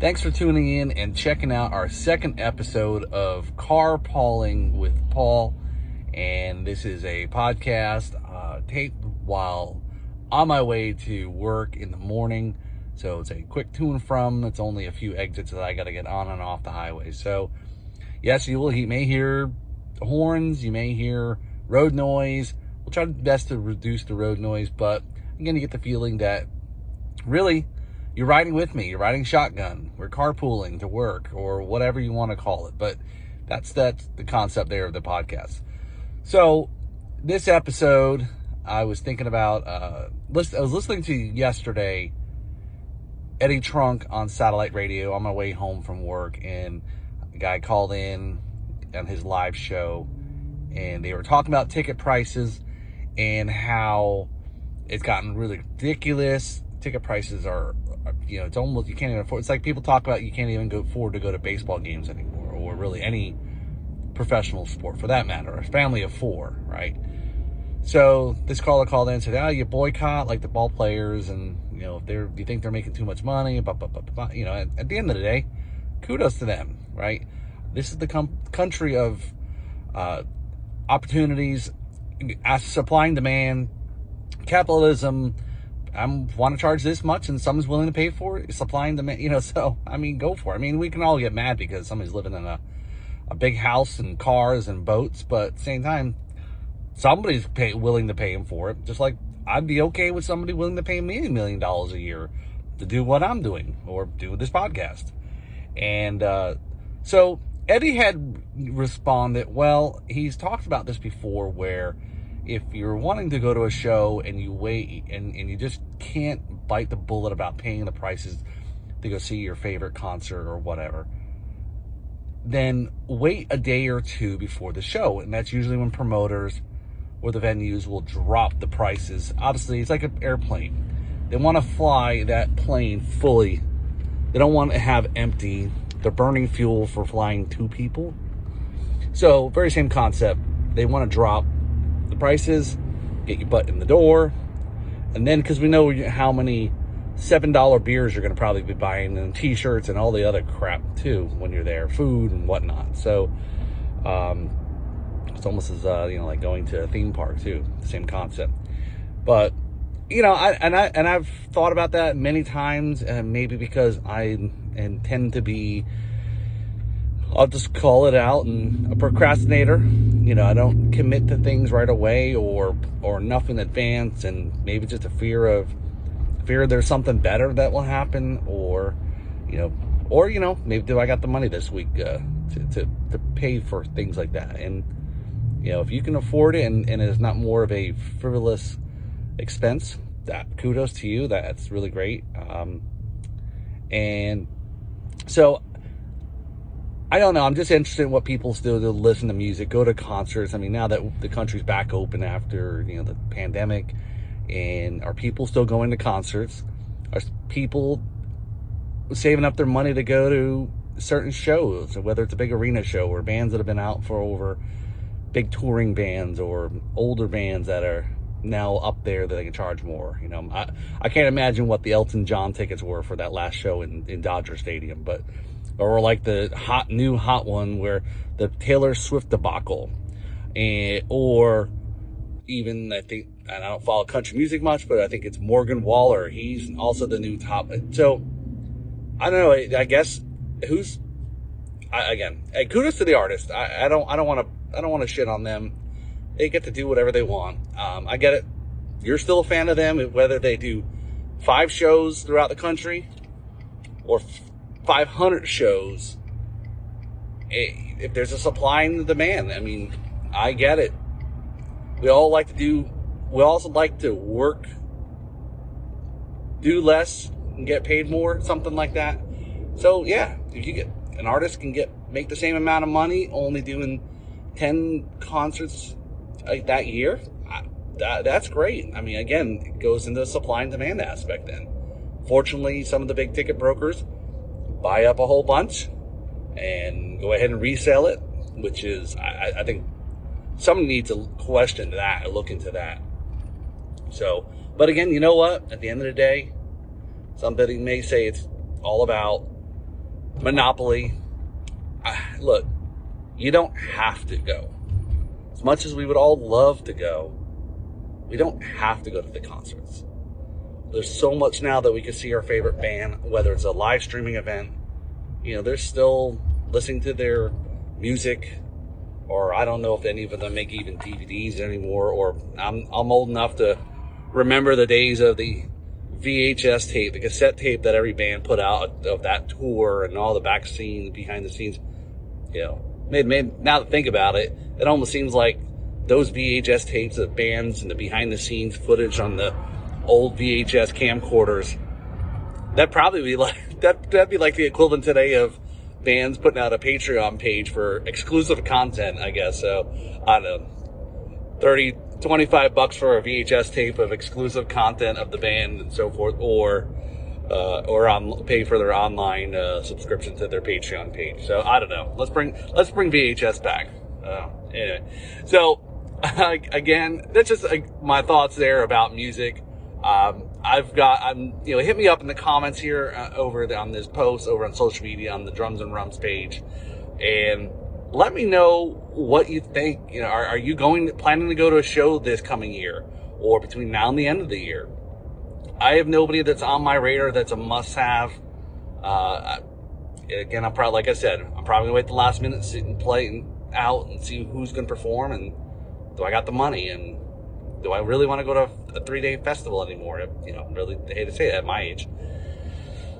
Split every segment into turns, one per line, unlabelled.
Thanks for tuning in and checking out our second episode of CarPauling with Paul. And this is a podcast uh, taped while on my way to work in the morning. So it's a quick to and from. It's only a few exits that I got to get on and off the highway. So, yes, you will. You may hear horns. You may hear road noise. We'll try best to reduce the road noise, but I'm going to get the feeling that really you're riding with me. You're riding shotgun. We're carpooling to work or whatever you want to call it. But that's that's the concept there of the podcast. So this episode, I was thinking about. Uh, I was listening to yesterday. Eddie Trunk on satellite radio on my way home from work, and a guy called in on his live show, and they were talking about ticket prices and how it's gotten really ridiculous. Ticket prices are you know, it's almost, you can't even afford, it's like people talk about you can't even go afford to go to baseball games anymore or really any professional sport for that matter, a family of four, right? So this caller called in and said, oh, you boycott like the ball players and, you know, if they're, you think they're making too much money, blah, blah, blah, blah. you know, at, at the end of the day, kudos to them, right? This is the com- country of uh, opportunities, supply and demand, capitalism, I want to charge this much and someone's willing to pay for it, supply and demand, you know, so, I mean, go for it. I mean, we can all get mad because somebody's living in a, a big house and cars and boats, but at the same time, somebody's pay, willing to pay him for it. Just like I'd be okay with somebody willing to pay me a million dollars a year to do what I'm doing or do this podcast. And, uh, so Eddie had responded, well, he's talked about this before where, if you're wanting to go to a show and you wait and, and you just can't bite the bullet about paying the prices to go see your favorite concert or whatever, then wait a day or two before the show. And that's usually when promoters or the venues will drop the prices. Obviously, it's like an airplane. They want to fly that plane fully. They don't want to have empty. They're burning fuel for flying two people. So, very same concept. They want to drop the prices, get your butt in the door, and then because we know how many seven dollar beers you're going to probably be buying and t-shirts and all the other crap too when you're there, food and whatnot. So um, it's almost as uh, you know like going to a theme park too, same concept. But you know, I and I and I've thought about that many times, and maybe because I intend to be I'll just call it out and a procrastinator. You know, I don't commit to things right away or or enough in advance and maybe just a fear of fear there's something better that will happen or you know or you know maybe do I got the money this week uh, to, to to pay for things like that. And you know if you can afford it and, and it's not more of a frivolous expense that kudos to you. That's really great. Um, and so I don't know. I'm just interested in what people still do, listen to music, go to concerts. I mean, now that the country's back open after, you know, the pandemic, and are people still going to concerts? Are people saving up their money to go to certain shows, whether it's a big arena show or bands that have been out for over big touring bands or older bands that are now up there that they can charge more. You know, I, I can't imagine what the Elton John tickets were for that last show in, in Dodger Stadium, but or like the hot new hot one where the Taylor Swift debacle, and or even I think and I don't follow country music much, but I think it's Morgan Wallen. He's also the new top. So I don't know. I guess who's I, again. Kudos to the artist. I, I don't. I don't want to. I don't want to shit on them. They get to do whatever they want. Um, I get it. You're still a fan of them, whether they do five shows throughout the country or 500 shows, eh, if there's a supply and demand, I mean, I get it. We all like to do, we also like to work, do less and get paid more, something like that. So yeah, if you get, an artist can get, make the same amount of money only doing 10 concerts like that year, that, that's great. I mean, again, it goes into the supply and demand aspect then. Fortunately, some of the big ticket brokers buy up a whole bunch and go ahead and resell it, which is, I, I think someone needs to question that look into that. So, but again, you know what? At the end of the day, somebody may say it's all about Monopoly. Look, you don't have to go. As much as we would all love to go, we don't have to go to the concerts. There's so much now that we can see our favorite band, whether it's a live streaming event. You know, they're still listening to their music, or I don't know if any of them make even DVDs anymore. Or I'm I'm old enough to remember the days of the VHS tape, the cassette tape that every band put out of that tour and all the back scenes, behind the scenes. You know, made, made, now that think about it, it almost seems like those VHS tapes of bands and the behind the scenes footage on the old VHS camcorders. That probably be like, that, that'd be like the equivalent today of bands putting out a Patreon page for exclusive content, I guess. So, I don't know, 30, 25 bucks for a VHS tape of exclusive content of the band and so forth, or, uh, or on, pay for their online, uh, subscription to their Patreon page. So, I don't know. Let's bring, let's bring VHS back. Uh, anyway. So, again, that's just my thoughts there about music. Um, I've got, I'm, you know, hit me up in the comments here uh, over the, on this post over on social media on the Drums and Rums page, and let me know what you think. You know, are, are you going planning to go to a show this coming year or between now and the end of the year? I have nobody that's on my radar that's a must-have. Uh, again, I'm probably like I said, I'm probably gonna wait the last minute, sit and play and out and see who's gonna perform and do I got the money and do I really want to go to a three day festival anymore? You know, really hate to say that at my age.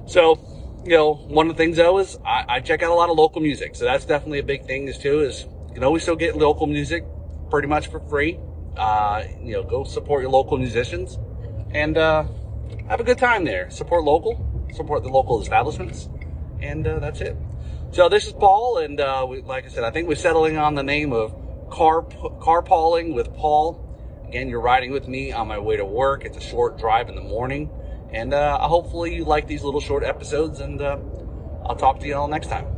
So, you know, one of the things though is I, I, check out a lot of local music. So that's definitely a big thing is too, is you can always still get local music pretty much for free. Uh, you know, go support your local musicians and, uh, have a good time there. Support local, support the local establishments. And, uh, that's it. So this is Paul. And, uh, we, like I said, I think we're settling on the name of car, CarPauling with Paul. Again, you're riding with me on my way to work. It's a short drive in the morning. And uh, hopefully you like these little short episodes, and uh, I'll talk to you all next time.